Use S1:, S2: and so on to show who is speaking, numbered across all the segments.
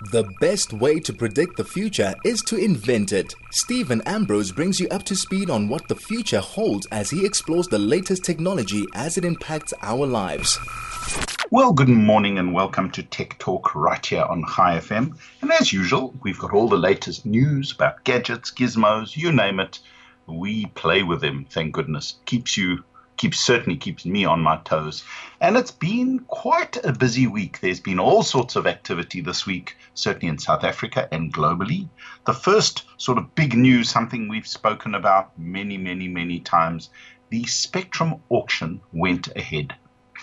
S1: The best way to predict the future is to invent it. Steven Ambrose brings you up to speed on what the future holds as he explores the latest technology as it impacts our lives.
S2: Well, good morning and welcome to Tech Talk right here on Chai FM. And as usual, we've got all the latest news about gadgets, gizmos, you name it. We play with them, thank goodness. Keeps you keeps certainly keeps me on my toes. And it's been quite a busy week. There's been all sorts of activity this week, certainly in South Africa and globally. The first sort of big news, something we've spoken about many, many, many times, the Spectrum auction went ahead.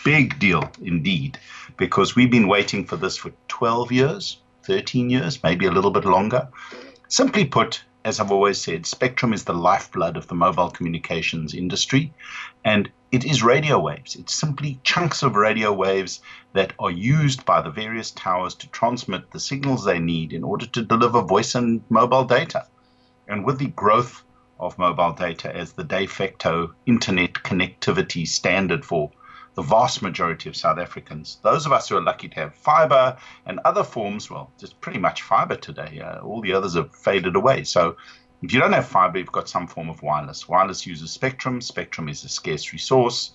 S2: Big deal indeed, because we've been waiting for this for 12 years, 13 years, maybe a little bit longer. Simply put, as I've always said, spectrum is the lifeblood of the mobile communications industry, and it is radio waves. It's simply chunks of radio waves that are used by the various towers to transmit the signals they need in order to deliver voice and mobile data. And with the growth of mobile data as the de facto internet connectivity standard for the vast majority of South Africans. Those of us who are lucky to have fiber and other forms, well, just pretty much fiber today. Uh, all the others have faded away. So if you don't have fiber, you've got some form of wireless. Wireless uses spectrum. Spectrum is a scarce resource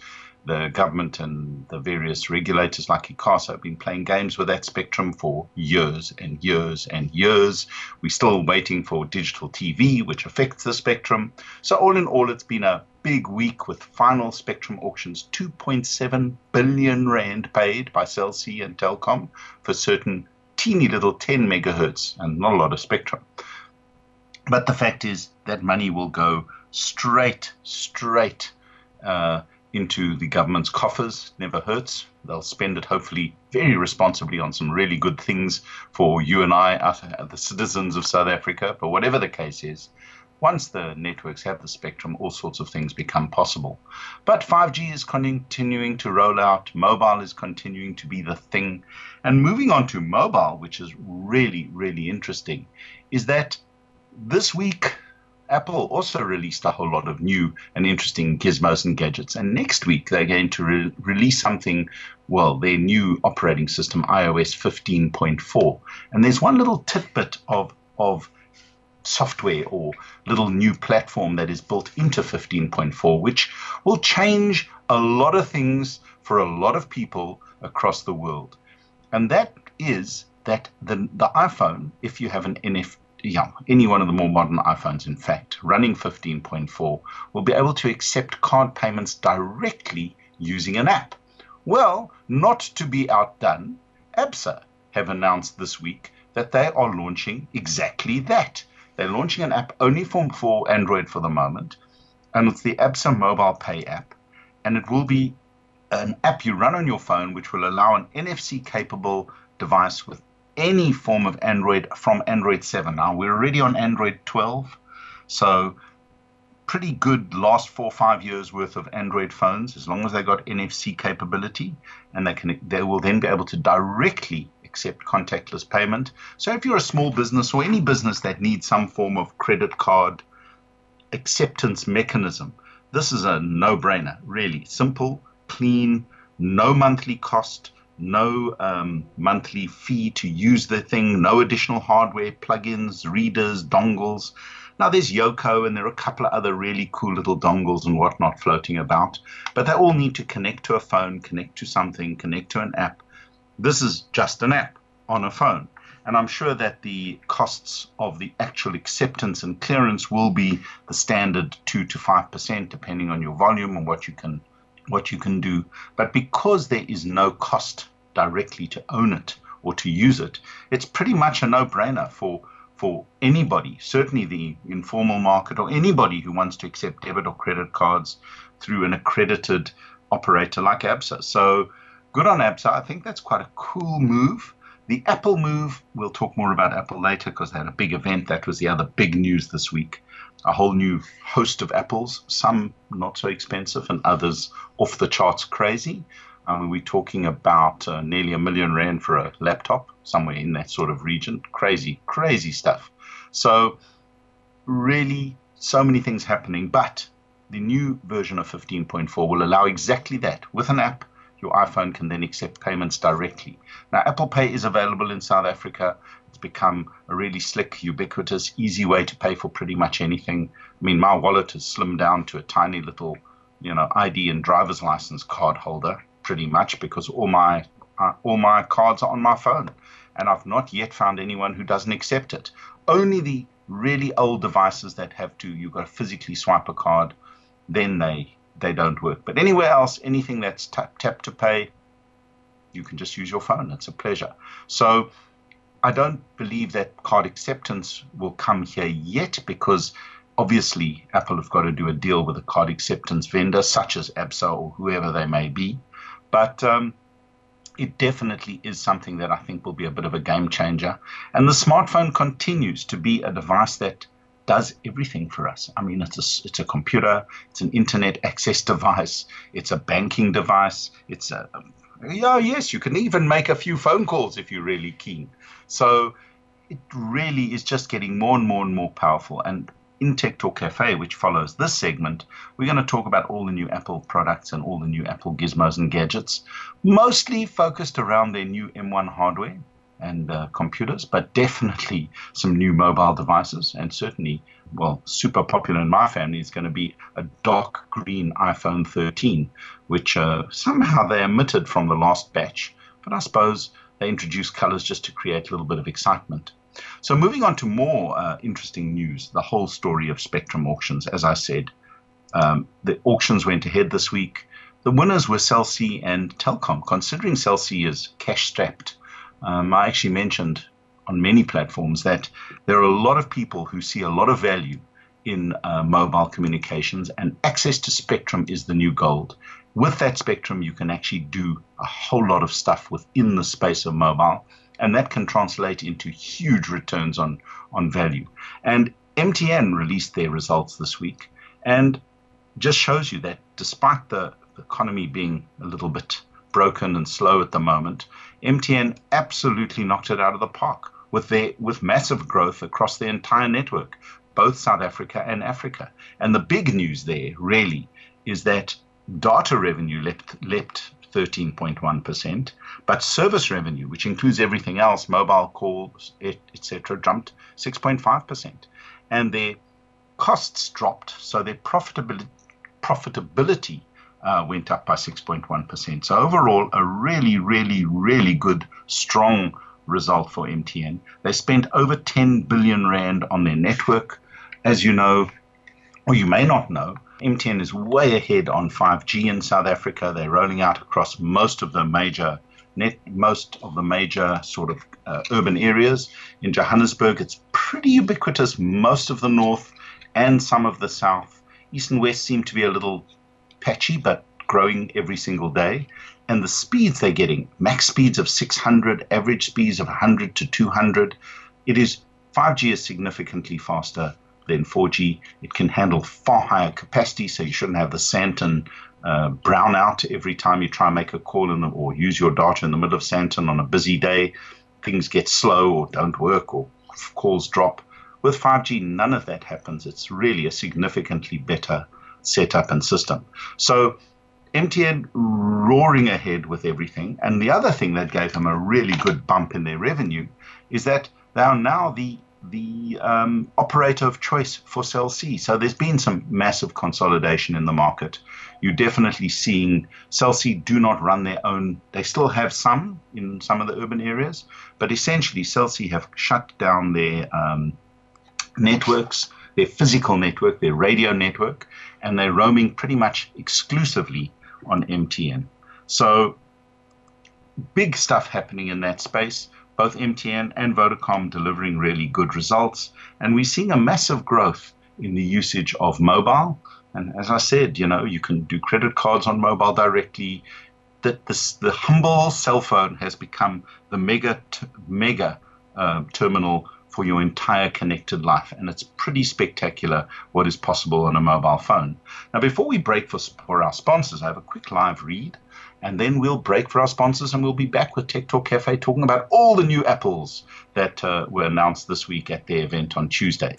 S2: the government and the various regulators like ICASA have been playing games with that spectrum for years and years and years. We're still waiting for digital TV, which affects the spectrum. So, all in all, it's been a big week with final spectrum auctions 2.7 billion rand paid by Cell C and Telkom for certain teeny little 10 megahertz and not a lot of spectrum. But the fact is that money will go straight, straight. Uh, into the government's coffers never hurts. They'll spend it hopefully very responsibly on some really good things for you and I, the citizens of South Africa. But whatever the case is, once the networks have the spectrum, all sorts of things become possible. But 5G is continuing to roll out, mobile is continuing to be the thing. And moving on to mobile, which is really, really interesting, is that this week Apple also released a whole lot of new and interesting gizmos and gadgets. And next week, they're going to re- release something, well, their new operating system, iOS 15.4. And there's one little tidbit of, of software or little new platform that is built into 15.4, which will change a lot of things for a lot of people across the world. And that is that the, the iPhone, if you have an NF, yeah, any one of the more modern iPhones, in fact, running 15.4, will be able to accept card payments directly using an app. Well, not to be outdone, Absa have announced this week that they are launching exactly that. They're launching an app only for, for Android for the moment, and it's the Absa Mobile Pay app, and it will be an app you run on your phone which will allow an NFC capable device with any form of Android from Android 7. Now, we're already on Android 12, so pretty good last four or five years worth of Android phones, as long as they got NFC capability, and they can they will then be able to directly accept contactless payment. So if you're a small business or any business that needs some form of credit card acceptance mechanism, this is a no-brainer. Really simple, clean, no monthly cost no um, monthly fee to use the thing, no additional hardware, plugins, readers, dongles. Now there's Yoco and there are a couple of other really cool little dongles and whatnot floating about, but they all need to connect to a phone, connect to something, connect to an app. This is just an app on a phone. And I'm sure that the costs of the actual acceptance and clearance will be the standard 2 to 5%, depending on your volume and what you can what you can do. But because there is no cost directly to own it or to use it, it's pretty much a no brainer for for anybody, certainly the informal market or anybody who wants to accept debit or credit cards through an accredited operator like ABSA. So good on ABSA. I think that's quite a cool move. The Apple move, we'll talk more about Apple later because they had a big event. That was the other big news this week a whole new host of apples, some not so expensive and others off the charts crazy. Um, we're talking about uh, nearly a million rand for a laptop, somewhere in that sort of region. Crazy, crazy stuff. So, really, so many things happening. But the new version of 15.4 will allow exactly that. With an app, your iPhone can then accept payments directly. Now, Apple Pay is available in South Africa. It's become a really slick, ubiquitous, easy way to pay for pretty much anything. I mean, my wallet has slimmed down to a tiny little, you know, ID and driver's license card holder, pretty much because all my uh, all my cards are on my phone, and I've not yet found anyone who doesn't accept it. Only the really old devices that have to you've got to physically swipe a card, then they they don't work. But anywhere else, anything that's tap, tap to pay, you can just use your phone. It's a pleasure. So I don't believe that card acceptance will come here yet because obviously Apple have got to do a deal with a card acceptance vendor such as Absa or whoever they may be. But um, it definitely is something that I think will be a bit of a game changer. And the smartphone continues to be a device that does everything for us. I mean, it's a, it's a computer, it's an internet access device, it's a banking device, it's a, yeah, yes, you can even make a few phone calls if you're really keen. So it really is just getting more and more and more powerful. And in Tech Talk Cafe, which follows this segment, we're going to talk about all the new Apple products and all the new Apple gizmos and gadgets, mostly focused around their new M1 hardware and uh, computers, but definitely some new mobile devices. And certainly, well, super popular in my family is going to be a dark green iPhone 13, which uh, somehow they omitted from the last batch. But I suppose they introduced colors just to create a little bit of excitement. So, moving on to more uh, interesting news, the whole story of Spectrum auctions. As I said, um, the auctions went ahead this week. The winners were Cell C and Telkom. Considering Cell C is cash strapped, um, I actually mentioned on many platforms that there are a lot of people who see a lot of value in uh, mobile communications, and access to spectrum is the new gold. With that spectrum, you can actually do a whole lot of stuff within the space of mobile and that can translate into huge returns on, on value. And MTN released their results this week and just shows you that despite the economy being a little bit broken and slow at the moment, MTN absolutely knocked it out of the park with their with massive growth across the entire network, both South Africa and Africa. And the big news there really is that data revenue leapt, leapt 13.1%, but service revenue, which includes everything else, mobile calls, etc., jumped 6.5%. And their costs dropped, so their profitability, profitability uh, went up by 6.1%. So overall, a really, really, really good, strong result for MTN. They spent over 10 billion rand on their network. As you know, or you may not know, MTN is way ahead on 5G in South Africa. They're rolling out across most of the major net, most of the major sort of uh, urban areas. In Johannesburg, it's pretty ubiquitous. Most of the north and some of the south. East and west seem to be a little patchy, but growing every single day. And the speeds they're getting, max speeds of 600, average speeds of 100 to 200. It is 5G is significantly faster than 4G. It can handle far higher capacity, so you shouldn't have the Sandton uh, brownout every time you try and make a call in the, or use your data in the middle of Sandton on a busy day. Things get slow or don't work or calls drop. With 5G, none of that happens. It's really a significantly better setup and system. So MTN roaring ahead with everything. And the other thing that gave them a really good bump in their revenue is that they are now the the um, operator of choice for Cell C. So there's been some massive consolidation in the market. You're definitely seeing Cell C do not run their own. They still have some in some of the urban areas, but essentially Cell C have shut down their um, networks, their physical network, their radio network, and they're roaming pretty much exclusively on MTN. So big stuff happening in that space both MTN and Vodacom delivering really good results. And we're seeing a massive growth in the usage of mobile. And as I said, you know, you can do credit cards on mobile directly. That this, the humble cell phone has become the mega t- mega uh, terminal for your entire connected life, and it's pretty spectacular what is possible on a mobile phone. Now, before we break for, for our sponsors, I have a quick live read and then we'll break for our sponsors and we'll be back with Tech Talk Cafe talking about all the new apples that uh, were announced this week at their event on Tuesday.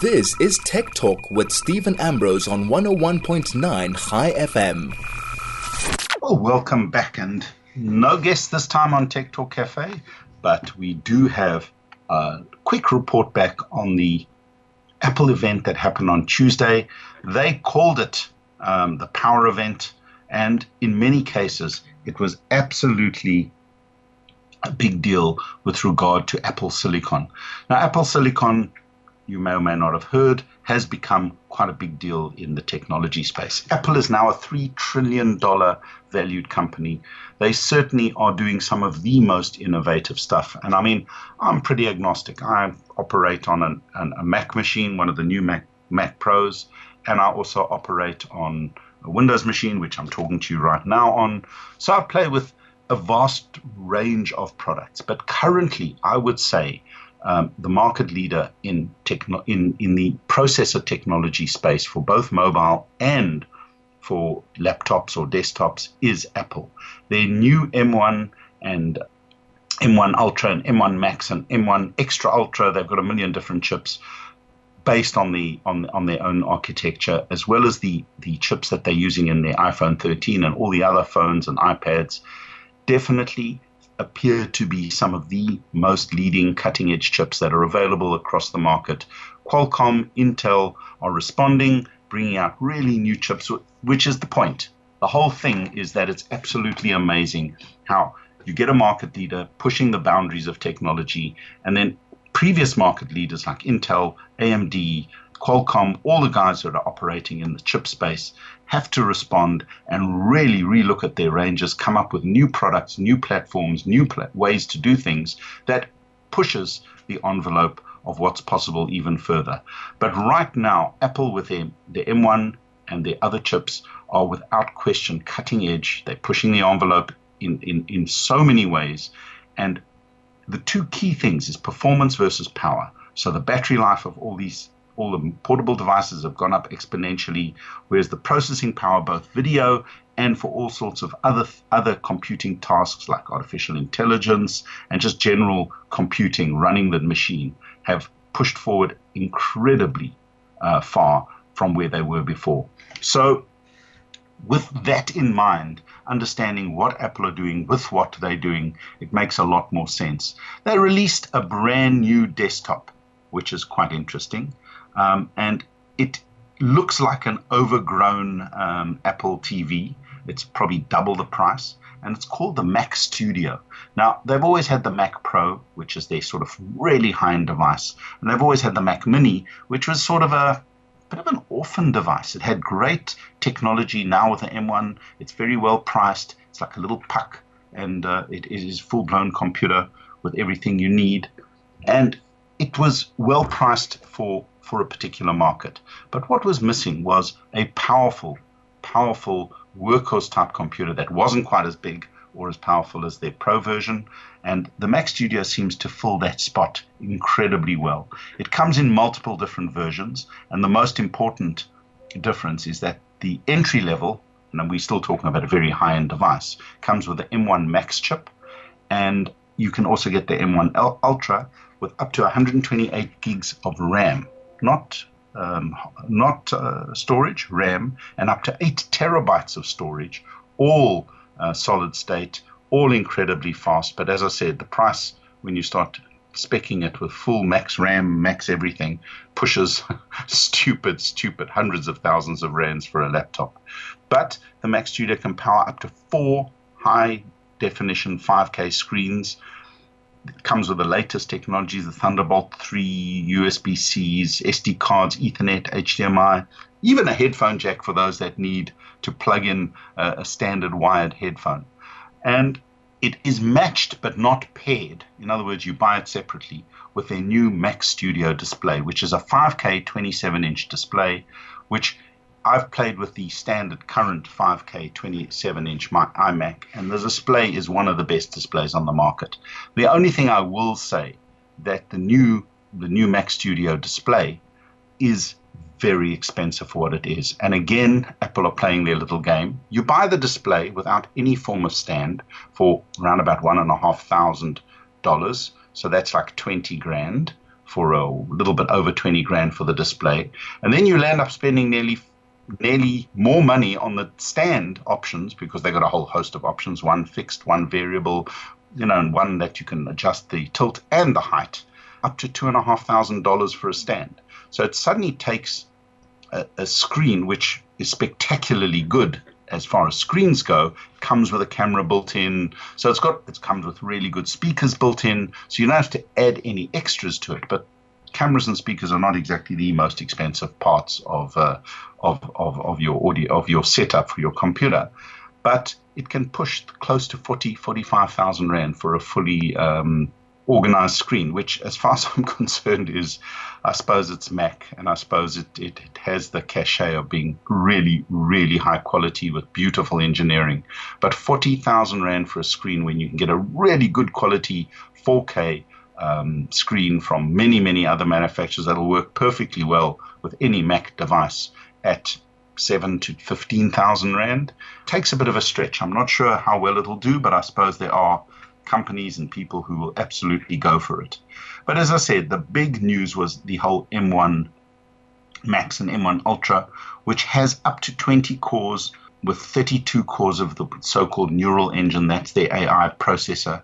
S1: This is Tech Talk with Steven Ambrose on 101.9 Chai FM.
S2: Well, welcome back, and no guest this time on Tech Talk Cafe, but we do have quick report back on the Apple event that happened on Tuesday. They called it um, the Power Event, and in many cases, it was absolutely a big deal with regard to Apple Silicon. Now, Apple Silicon, you may or may not have heard, has become quite a big deal in the technology space. Apple is now a $3 trillion valued company. They certainly are doing some of the most innovative stuff. And I mean, I'm pretty agnostic. I operate on an, an, a Mac machine, one of the new Mac, Mac Pros, and I also operate on a Windows machine, which I'm talking to you right now on. So I play with a vast range of products. But currently, I would say um, the market leader in, techno- in, in the processor technology space for both mobile and for laptops or desktops is Apple. Their new M1 and M1 Ultra and M1 Max and M1 Extra Ultra, they've got a million different chips based on the on on their own architecture, as well as the the chips that they're using in their iPhone 13 and all the other phones and iPads definitely appear to be some of the most leading cutting edge chips that are available across the market. Qualcomm, Intel are responding, bringing out really new chips, which is the point. The whole thing is that it's absolutely amazing how you get a market leader pushing the boundaries of technology, and then previous market leaders like Intel, AMD, Qualcomm, all the guys that are operating in the chip space have to respond and really relook at their ranges, come up with new products, new platforms, new ways to do things that pushes the envelope of what's possible even further. But right now, Apple with their, the M1 and their other chips are without question cutting edge. They're pushing the envelope in, in, in so many ways. And the two key things is performance versus power. So the battery life of all these all the portable devices have gone up exponentially, whereas the processing power, both video and for all sorts of other other computing tasks like artificial intelligence and just general computing running the machine, have pushed forward incredibly uh, far from where they were before. So, with that in mind, understanding what Apple are doing with what they're doing, it makes a lot more sense. They released a brand new desktop, which is quite interesting um, and it looks like an overgrown um, Apple TV. It's probably double the price, and it's called the Mac Studio. Now, they've always had the Mac Pro, which is their sort of really high end device, and they've always had the Mac Mini, which was sort of a bit of an orphan device. It had great technology. Now with the M1, it's very well priced. It's like a little puck, and uh, it is a full blown computer with everything you need. And it was well priced for for a particular market. But what was missing was a powerful, powerful workhorse type computer that wasn't quite as big or as powerful as their Pro version. And the Mac Studio seems to fill that spot incredibly well. It comes in multiple different versions, and the most important difference is that the entry level, and we're still talking about a very high end device, comes with the M1 Max chip, and you can also get the M1 Ultra with up to 128 gigs of RAM not um, not uh, storage, RAM, and up to eight terabytes of storage, all uh, solid state, all incredibly fast. But as I said, the price when you start specking it with full max RAM, max everything, pushes stupid, stupid hundreds of thousands of rands for a laptop. But the Mac Studio can power up to four high definition 5K screens it comes with the latest technologies the Thunderbolt 3, USB Cs, SD cards, Ethernet, HDMI, even a headphone jack for those that need to plug in a, a standard wired headphone. And it is matched but not paired. In other words, you buy it separately with their new Mac Studio display, which is a 5K 27 inch display, which I've played with the standard current 5K 27 inch iMac, and the display is one of the best displays on the market. The only thing I will say that the new the new Mac Studio display is very expensive for what it is. And again, Apple are playing their little game. You buy the display without any form of stand for around about one and a half thousand dollars. So that's like 20 grand for a little bit over 20 grand for the display. And then you land up spending nearly nearly more money on the stand options because they've got a whole host of options one fixed, one variable, you know, and one that you can adjust the tilt and the height up to $2,500 for a stand. So it suddenly takes a, a screen which is spectacularly good as far as screens go, comes with a camera built in. So it's got it comes with really good speakers built in. So you don't have to add any extras to it. But cameras and speakers are not exactly the most expensive parts of uh, of, of of your audio of your setup for your computer. But it can push close to 40, 45,000 rand for a fully um, organized screen, which, as far as I'm concerned, is, I suppose it's Mac, and I suppose it, it, it, has the cachet of being really, really high quality with beautiful engineering. But 40,000 Rand for a screen when you can get a really good quality 4K um, screen from many, many other manufacturers that'll work perfectly well with any Mac device at seven to 15,000 Rand takes a bit of a stretch. I'm not sure how well it'll do, but I suppose there are companies and people who will absolutely go for it. But as I said, the big news was the whole M1 Max and M1 Ultra, which has up to 20 cores with 32 cores of the so called neural engine, that's their AI processor.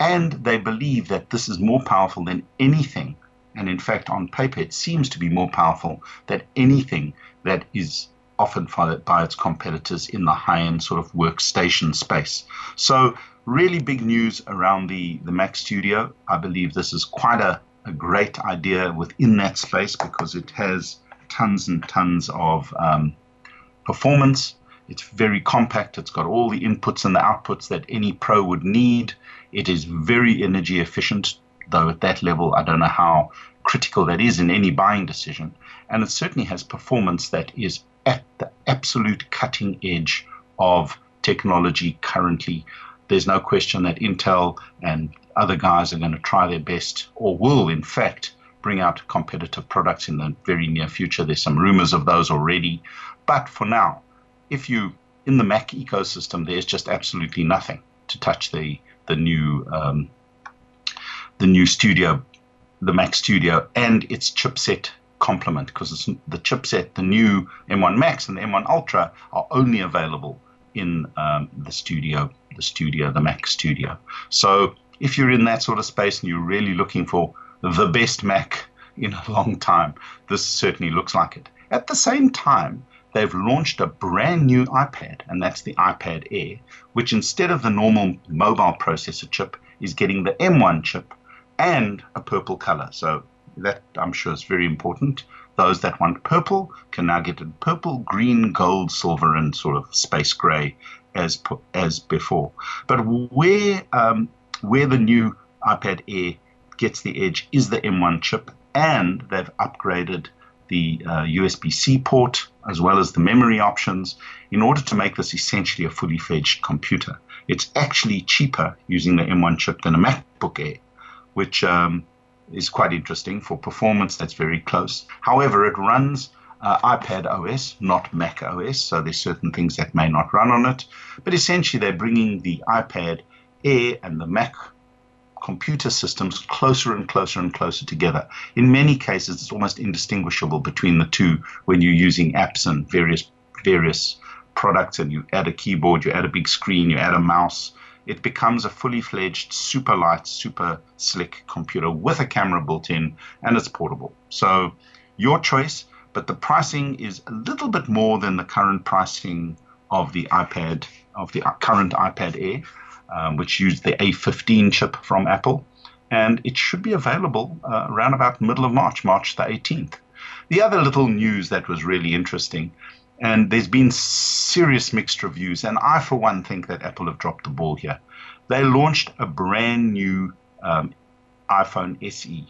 S2: And they believe that this is more powerful than anything. And in fact, on paper, it seems to be more powerful than anything that is offered followed by its competitors in the high end sort of workstation space. So really big news around the, the Mac Studio. I believe this is quite a, a great idea within that space because it has tons and tons of um, performance. It's very compact. It's got all the inputs and the outputs that any pro would need. It is very energy efficient, though at that level, I don't know how critical that is in any buying decision. And it certainly has performance that is at the absolute cutting edge of technology currently there's no question that Intel and other guys are going to try their best, or will, in fact, bring out competitive products in the very near future. There's some rumors of those already. But for now, if you in the Mac ecosystem, there's just absolutely nothing to touch the the new um, the new studio, the Mac Studio, and its chipset complement because the chipset, the new M1 Max and the M1 Ultra are only available in um, the studio, the studio, the Mac Studio. So if you're in that sort of space and you're really looking for the best Mac in a long time, this certainly looks like it. At the same time, they've launched a brand new iPad, and that's the iPad Air, which instead of the normal mobile processor chip, is getting the M1 chip and a purple color. So that I'm sure is very important. Those that want purple can now get it purple, green, gold, silver, and sort of space gray as as before. But where um, where the new iPad Air gets the edge is the M1 chip, and they've upgraded the uh, USB-C port as well as the memory options in order to make this essentially a fully fledged computer. It's actually cheaper using the M1 chip than a MacBook Air, which um, is quite interesting. For performance, that's very close. However, it runs uh, iPad OS, not Mac OS, so there's certain things that may not run on it. But essentially, they're bringing the iPad Air and the Mac computer systems closer and closer and closer together. In many cases, it's almost indistinguishable between the two when you're using apps and various various products, and you add a keyboard, you add a big screen, you add a mouse it becomes a fully fledged, super light, super slick computer with a camera built in and it's portable. So, your choice, but the pricing is a little bit more than the current pricing of the iPad, of the uh, current iPad Air, um, which used the A15 chip from Apple. And it should be available uh, around about middle of March, March the 18th. The other little news that was really interesting and there's been serious mixed reviews. And I, for one, think that Apple have dropped the ball here. They launched a brand new um, iPhone SE.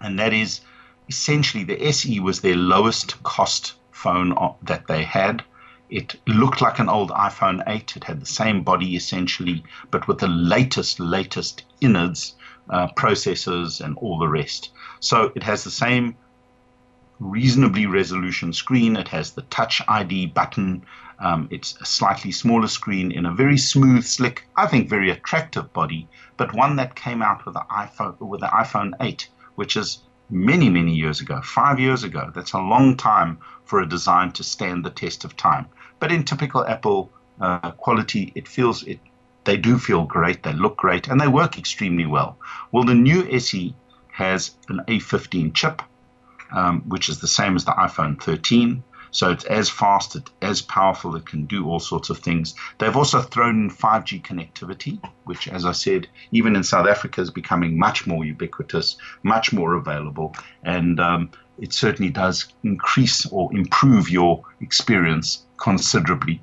S2: And that is essentially the SE was their lowest cost phone that they had. It looked like an old iPhone 8. It had the same body essentially, but with the latest, latest innards, uh, processors, and all the rest. So it has the same reasonably resolution screen. It has the Touch ID button. Um, it's a slightly smaller screen in a very smooth, slick, I think very attractive body, but one that came out with the iPhone with the iPhone 8, which is many, many years ago, five years ago. That's a long time for a design to stand the test of time. But in typical Apple uh, quality, it feels it. They do feel great. They look great, and they work extremely well. Well, the new SE has an A15 chip, um, which is the same as the iPhone 13. So it's as fast, it's as powerful, it can do all sorts of things. They've also thrown in 5G connectivity, which, as I said, even in South Africa is becoming much more ubiquitous, much more available, and um, it certainly does increase or improve your experience considerably.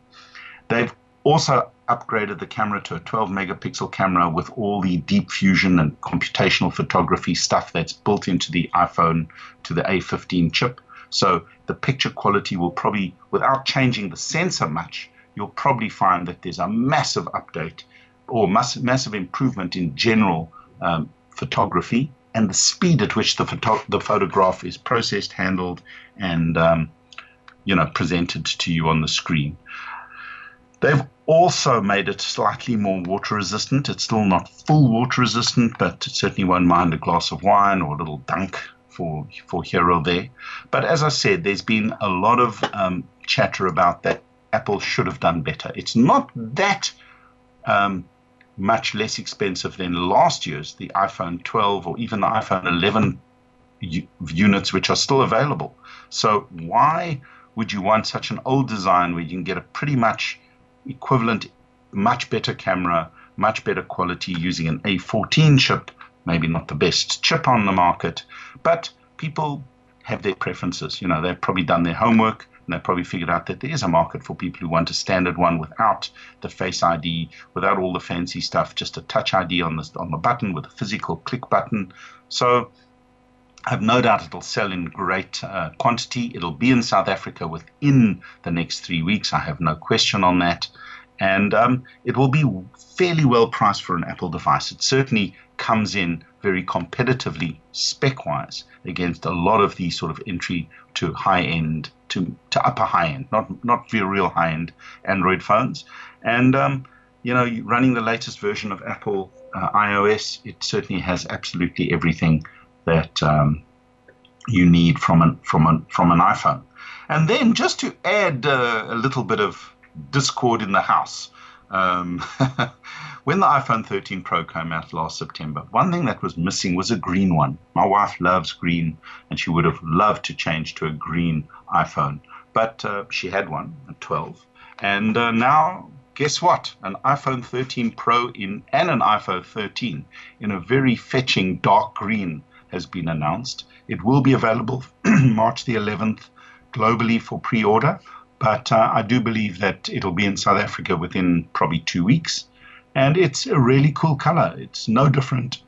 S2: They've also upgraded the camera to a 12 megapixel camera with all the deep fusion and computational photography stuff that's built into the iPhone to the A15 chip. So the picture quality will probably, without changing the sensor much, you'll probably find that there's a massive update or mass, massive improvement in general um, photography and the speed at which the, photo- the photograph is processed, handled, and um, you know presented to you on the screen. They've also made it slightly more water resistant. It's still not full water resistant, but it certainly won't mind a glass of wine or a little dunk for for here or there. But as I said, there's been a lot of um, chatter about that Apple should have done better. It's not that um, much less expensive than last year's, the iPhone 12 or even the iPhone 11 u- units, which are still available. So why would you want such an old design where you can get a pretty much equivalent, much better camera, much better quality using an A14 chip maybe not the best chip on the market, but people have their preferences. You know, they've probably done their homework and they've probably figured out that there is a market for people who want a standard one without the Face ID, without all the fancy stuff, just a Touch ID on the on the button with a physical click button. So. I have no doubt it'll sell in great uh, quantity. It'll be in South Africa within the next three weeks. I have no question on that. And um, it will be fairly well priced for an Apple device. It certainly comes in very competitively spec wise against a lot of these sort of entry to high end to, to upper high end, not not real high end Android phones. And um, you know, running the latest version of Apple uh, iOS, it certainly has absolutely everything that um, you need from an from an from an iPhone. And then just to add uh, a little bit of discord in the house. Um, when the iPhone 13 Pro came out last September, one thing that was missing was a green one. My wife loves green, and she would have loved to change to a green iPhone, but uh, she had one at 12. And uh, now, guess what? An iPhone 13 Pro in and an iPhone 13 in a very fetching dark green has been announced. It will be available March the 11th globally for pre-order. But uh, I do believe that it'll be in South Africa within probably two weeks. And it's a really cool color. It's no different,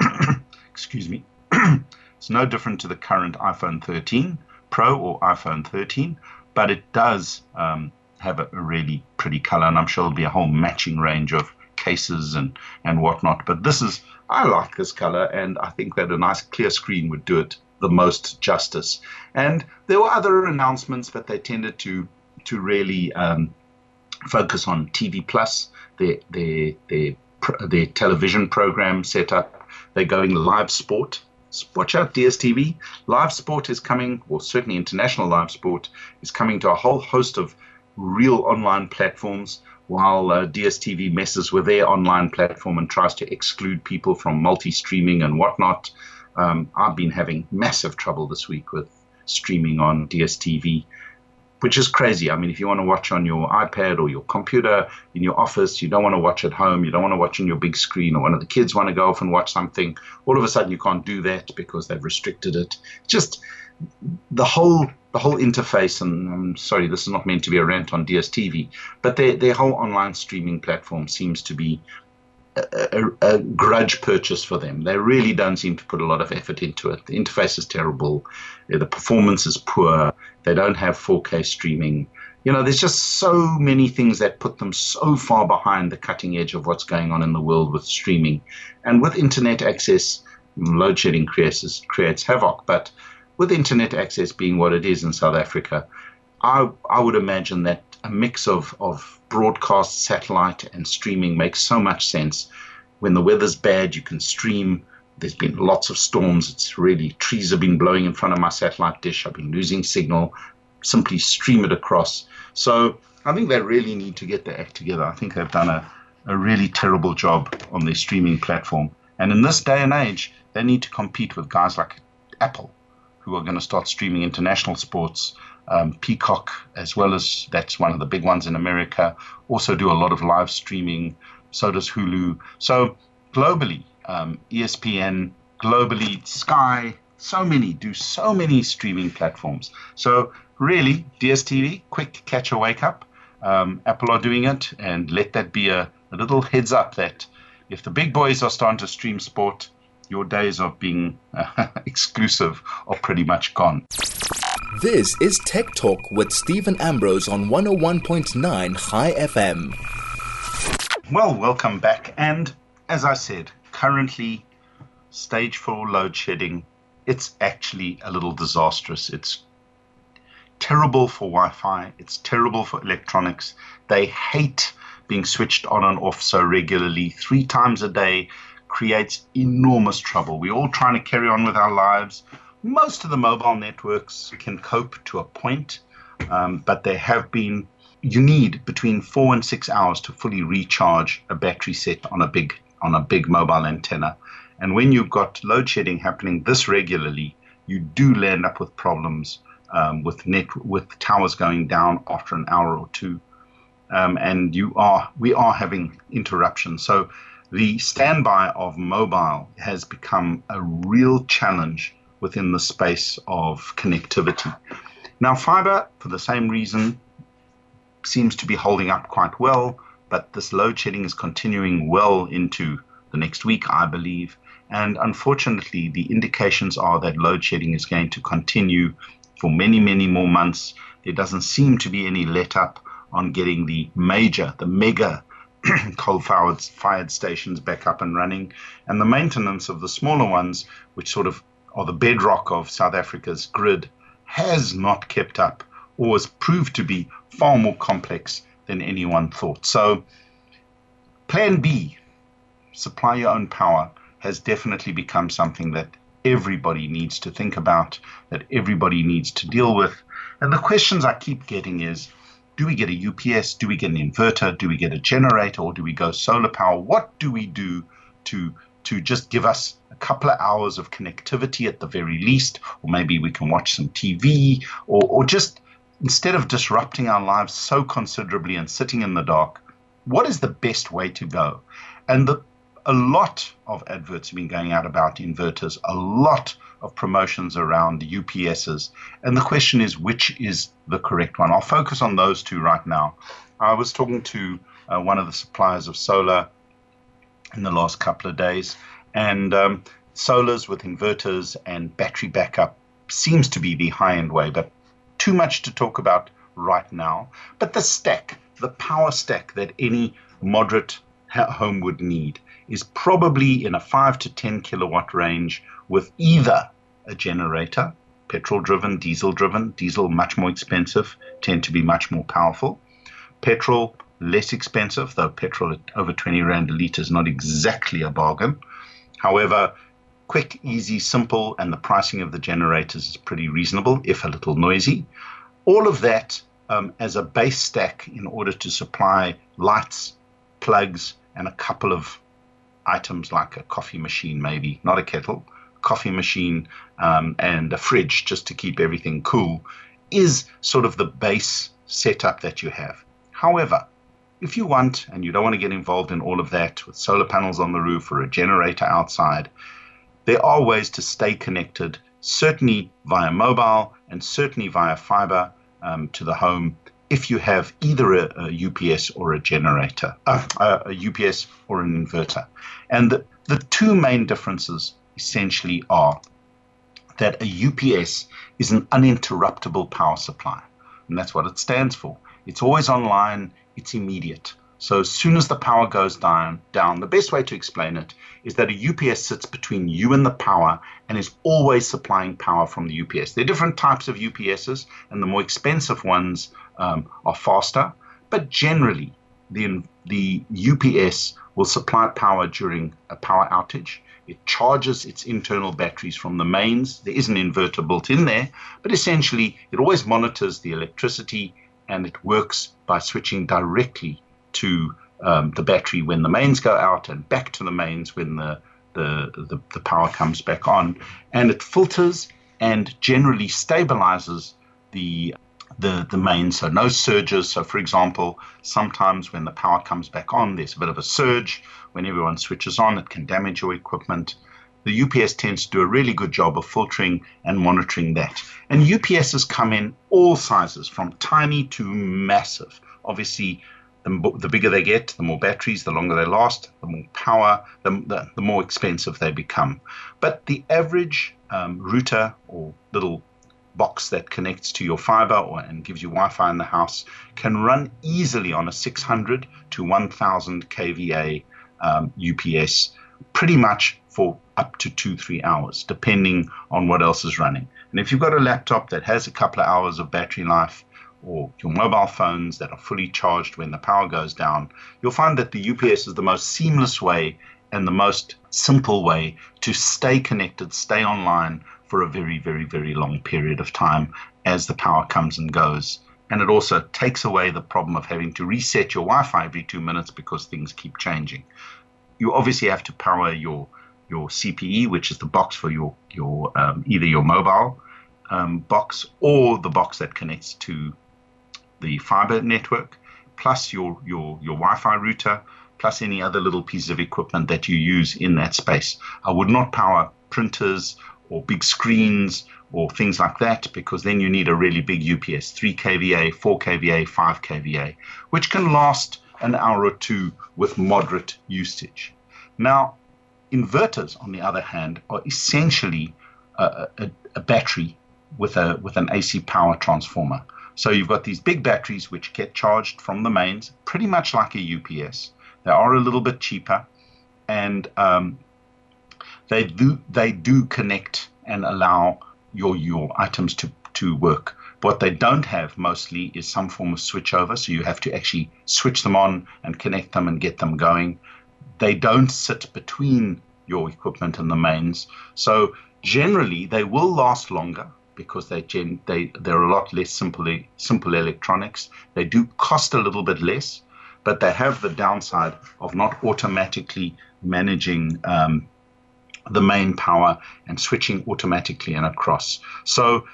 S2: excuse me, it's no different to the current iPhone 13 Pro or iPhone 13, but it does um, have a, a, really pretty color. And I'm sure there'll be a whole matching range of cases and, and whatnot. But this is, I like this color, and I think that a nice clear screen would do it the most justice. And there were other announcements, but they tended to to really um, focus on TV Plus, their their their their television program set up. They're going live sport. Watch out, DSTV. Live sport is coming, or certainly international live sport is coming to a whole host of real online platforms while uh, DSTV messes with their online platform and tries to exclude people from multi streaming and whatnot. Um, I've been having massive trouble this week with streaming on DSTV, which is crazy. I mean, if you want to watch on your iPad or your computer in your office, you don't want to watch at home, you don't want to watch on your big screen, or one of the kids want to go off and watch something, all of a sudden you can't do that because they've restricted it. Just the whole the whole interface, and I'm sorry, this is not meant to be a rant on DSTV, but their their whole online streaming platform seems to be a, a, grudge purchase for them. They really don't seem to put a lot of effort into it. The interface is terrible. The performance is poor. They don't have 4K streaming. You know, there's just so many things that put them so far behind the cutting edge of what's going on in the world with streaming. And with internet access, load shedding creates, creates havoc. But with internet access being what it is in South Africa, I, I would imagine that a mix of, of broadcast, satellite, and streaming makes so much sense. When the weather's bad, you can stream there's been lots of storms. It's really trees have been blowing in front of my satellite dish. I've been losing signal. Simply stream it across. So I think they really need to get their act together. I think they've done a, a really terrible job on their streaming platform. And in this day and age, they need to compete with guys like Apple, who are going to start streaming international sports. Um, Peacock, as well as that's one of the big ones in America, also do a lot of live streaming. So does Hulu. So globally, um, ESPN, globally, Sky, so many do so many streaming platforms. So really, DSTV, quick catch a wake up. Um, Apple are doing it, and let that be a, a little heads up that if the big boys are starting to stream sport, your days of being uh, exclusive are pretty much gone.
S1: This is Tech Talk with Steven Ambrose on 101.9 Chai FM.
S2: Well, welcome back. And as I said, currently, stage four load shedding, it's actually a little disastrous. It's terrible for Wi Fi, it's terrible for electronics. They hate being switched on and off so regularly, three times a day, creates enormous trouble. We're all trying to carry on with our lives. Most of the mobile networks can cope to a point, um, but there have been. You need between four and six hours to fully recharge a battery set on a big on a big mobile antenna. And when you've got load shedding happening this regularly, you do land up with problems um, with net with towers going down after an hour or two, um, and you are we are having interruptions. So the standby of mobile has become a real challenge within the space of connectivity. Now, fiber, for the same reason, seems to be holding up quite well, but this load shedding is continuing well into the next week, I believe. And unfortunately, the indications are that load shedding is going to continue for many, many more months. There doesn't seem to be any let up on getting the major, the mega coal fired, stations back up and running, and the maintenance of the smaller ones, which sort of are the bedrock of South Africa's grid, has not kept up or has proved to be far more complex than anyone thought. So, Plan B, supply your own power, has definitely become something that everybody needs to think about, that everybody needs to deal with. And the questions I keep getting is do we get a UPS? Do we get an inverter? Do we get a generator? Or do we go solar power? What do we do to to just give us a couple of hours of connectivity at the very least, or maybe we can watch some TV, or, or just instead of disrupting our lives so considerably and sitting in the dark, what is the best way to go? And the, a lot of adverts have been going out about inverters, a lot of promotions around UPSs. And the question is, which is the correct one? I'll focus on those two right now. I was talking to uh, one of the suppliers of solar in the last couple of days, and um, solars with inverters and battery backup seems to be the high end way, but too much to talk about right now. But the stack, the power stack that any moderate home would need is probably in a 5 to 10 kilowatt range with either a generator, petrol driven, diesel driven, diesel much more expensive, tend to be much more powerful. Petrol less expensive, though petrol at over 20 rand a litre is not exactly a bargain. However, quick, easy, simple, and the pricing of the generators is pretty reasonable, if a little noisy. All of that um, as a base stack in order to supply lights, plugs, and a couple of items like a coffee machine, maybe, not a kettle, coffee machine, um, and a fridge just to keep everything cool is sort of the base setup that you have. However, if you want and you don't want to get involved in all of that with solar panels on the roof or a generator outside, there are ways to stay connected, certainly via mobile and certainly via fiber um, to the home if you have either a, a UPS or a generator, uh, a UPS or an inverter. And the, the two main differences essentially are that a UPS is an uninterruptible power supply. And that's what it stands for. It's always online, it's immediate. So as soon as the power goes down, down, the best way to explain it is that a UPS sits between you and the power and is always supplying power from the UPS. There are different types of UPSs, and the more expensive ones um, are faster, but generally the the UPS will supply power during a power outage It charges its internal batteries from the mains. There is an inverter built in there, but essentially it always monitors the electricity and it works by switching directly to um, the battery when the mains go out and back to the mains when the, the, the, the power comes back on. And it filters and generally stabilizes the the, the main, so no surges. So, for example, sometimes when the power comes back on, there's a bit of a surge. When everyone switches on, it can damage your equipment. The UPS tends to do a really good job of filtering and monitoring that. And UPSs come in all sizes, from tiny to massive. Obviously, the, the bigger they get, the more batteries, the longer they last, the more power, the, the, the more expensive they become. But the average um, router or little box that connects to your fiber or, and gives you Wi-Fi in the house can run easily on a 600 to 1000 kVA um, UPS, pretty much for up to two three hours, depending on what else is running. And if you've got a laptop that has a couple of hours of battery life, or your mobile phones that are fully charged when the power goes down, you'll find that the UPS is the most seamless way and the most simple way to stay connected, stay online for a very, very, very long period of time as the power comes and goes. And it also takes away the problem of having to reset your Wi Fi every two minutes because things keep changing. You obviously have to power your your CPE, which is the box for your your um, either your mobile um, box or the box that connects to the fiber network, plus your your your Wi-Fi router, plus any other little piece of equipment that you use in that space. I would not power printers or big screens or things like that because then you need a really big UPS 3 kVA, 4 kVA, 5 kVA, which can last an hour or two with moderate usage. Now, inverters, on the other hand, are essentially a, a, a battery with a with an AC power transformer. So you've got these big batteries which get charged from the mains, pretty much like a UPS. They are a little bit cheaper, and um, they do they do connect and allow your your items to to work. What they don't have mostly is some form of switchover, so you have to actually switch them on and connect them and get them going. They don't sit between your equipment and the mains, so generally they will last longer because they gen, they they're a lot less simple simple electronics. They do cost a little bit less, but they have the downside of not automatically managing um, the main power and switching automatically and across. So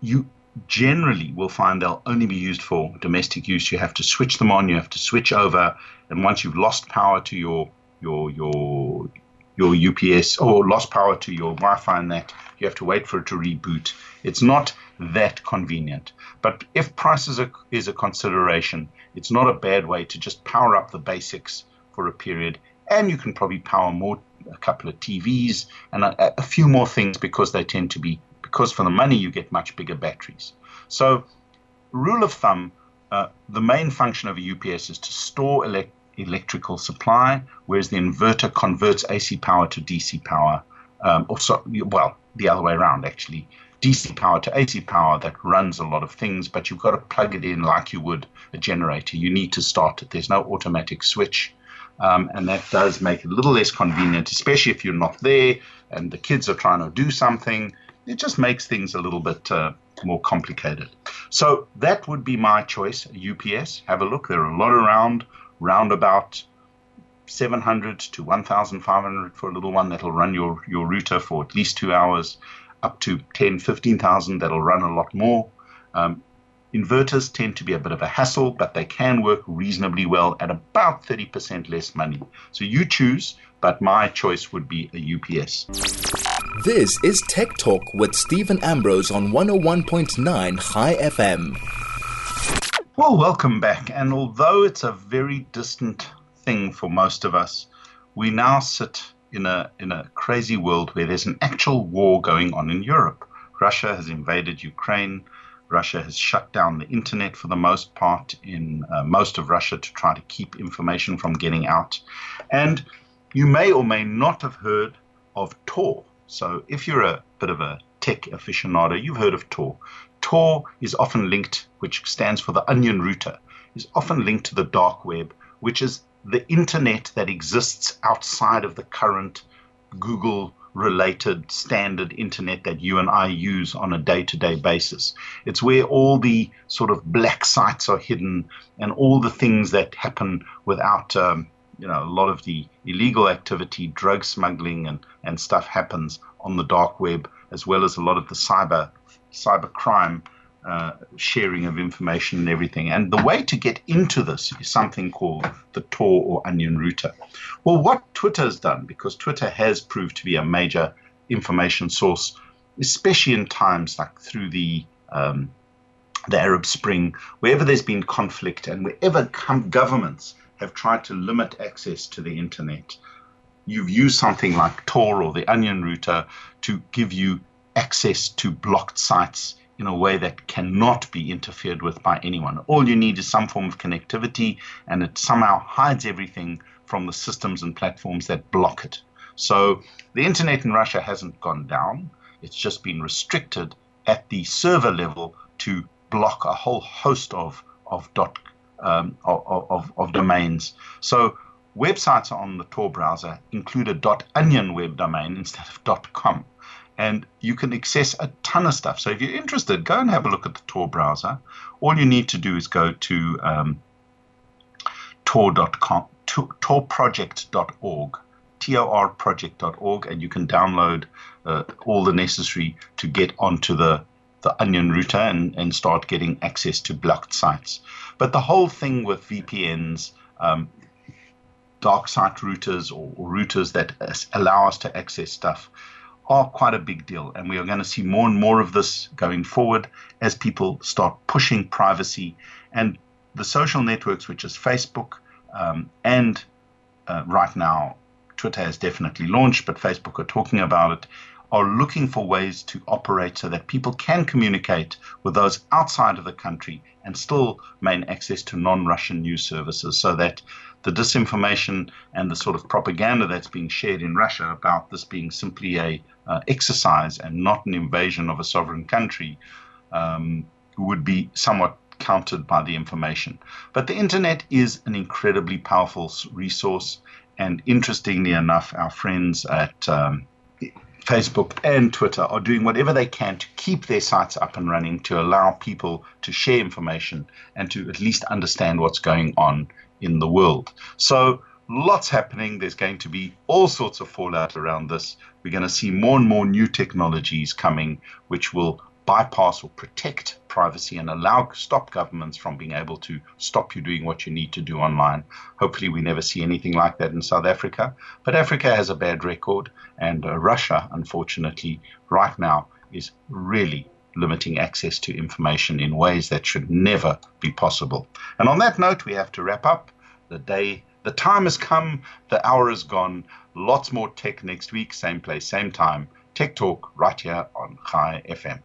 S2: you generally will find they'll only be used for domestic use. You have to switch them on, you have to switch over, and once you've lost power to your your your your UPS or lost power to your Wi-Fi and that, you have to wait for it to reboot. It's not that convenient. But if price is a, is a consideration, it's not a bad way to just power up the basics for a period, and you can probably power more a couple of TVs, and a, a few more things because they tend to be because for the money you get much bigger batteries. So, rule of thumb, uh, the main function of a UPS is to store elect- electrical supply, whereas the inverter converts AC power to DC power, um, or so, well, the other way around actually. DC power to AC power that runs a lot of things, but you've got to plug it in like you would a generator. You need to start it. There's no automatic switch. Um, and that does make it a little less convenient, especially if you're not there and the kids are trying to do something. It just makes things a little bit uh, more complicated. So that would be my choice, UPS. Have a look. There are a lot around, round about 700 to 1,500 for a little one that'll run your, your router for at least two hours, up to 10, 15,000 that'll run a lot more. Um, Inverters tend to be a bit of a hassle, but they can work reasonably well at about 30% less money. So you choose, but my choice would be a UPS.
S1: This is Tech Talk with Steven Ambrose on 101.9 Chai FM.
S2: Well, welcome back. And although it's a very distant thing for most of us, we now sit in a in a crazy world where there's an actual war going on in Europe. Russia has invaded Ukraine. Russia has shut down the internet for the most part in uh, most of Russia to try to keep information from getting out. And you may or may not have heard of Tor. So if you're a bit of a tech aficionado, you've heard of Tor. Tor is often linked, which stands for the onion router, is often linked to the dark web, which is the internet that exists outside of the current Google related standard internet that you and I use on a day to day basis. It's where all the sort of black sites are hidden and all the things that happen without, um, you know, a lot of the illegal activity, drug smuggling, and, and stuff happens on the dark web, as well as a lot of the cyber cyber crime uh, sharing of information and everything. And the way to get into this is something called the Tor or Onion router. Well, what Twitter has done, because Twitter has proved to be a major information source, especially in times like through the um, the Arab Spring, wherever there's been conflict and wherever governments have tried to limit access to the internet, you've used something like Tor or the Onion router to give you access to blocked sites in a way that cannot be interfered with by anyone. All you need is some form of connectivity, and it somehow hides everything from the systems and platforms that block it. So the internet in Russia hasn't gone down, it's just been restricted at the server level to block a whole host of, of, dot, um, of, of, of domains. So websites on the Tor browser include a .onion web domain instead of .com and you can access a ton of stuff. So if you're interested, go and have a look at the Tor browser. All you need to do is go to um, tor.com, torproject.org, torproject.org, and you can download uh, all the necessary to get onto the the Onion router and, and start getting access to blocked sites. But the whole thing with VPNs, um, dark site routers or, or routers that allow us to access stuff, are quite a big deal. And we are going to see more and more of this going forward as people start pushing privacy. And the social networks, which is Facebook um, and uh, right now, Twitter has definitely launched, but Facebook are talking about it, are looking for ways to operate so that people can communicate with those outside of the country and still maintain access to non Russian news services so that the disinformation and the sort of propaganda that's being shared in Russia about this being simply a uh, exercise and not an invasion of a sovereign country um, would be somewhat countered by the information. But the internet is an incredibly powerful resource, and interestingly enough, our friends at um, Facebook and Twitter are doing whatever they can to keep their sites up and running to allow people to share information and to at least understand what's going on in the world. So lots happening. There's going to be all sorts of fallout around this. We're going to see more and more new technologies coming, which will bypass or protect privacy and allow stop governments from being able to stop you doing what you need to do online. Hopefully, we never see anything like that in South Africa. But Africa has a bad record, and uh, Russia, unfortunately, right now is really limiting access to information in ways that should never be possible. And on that note, we have to wrap up the day the time has come, the hour is gone. Lots more tech next week, same place, same time. Tech Talk right here on Chai FM.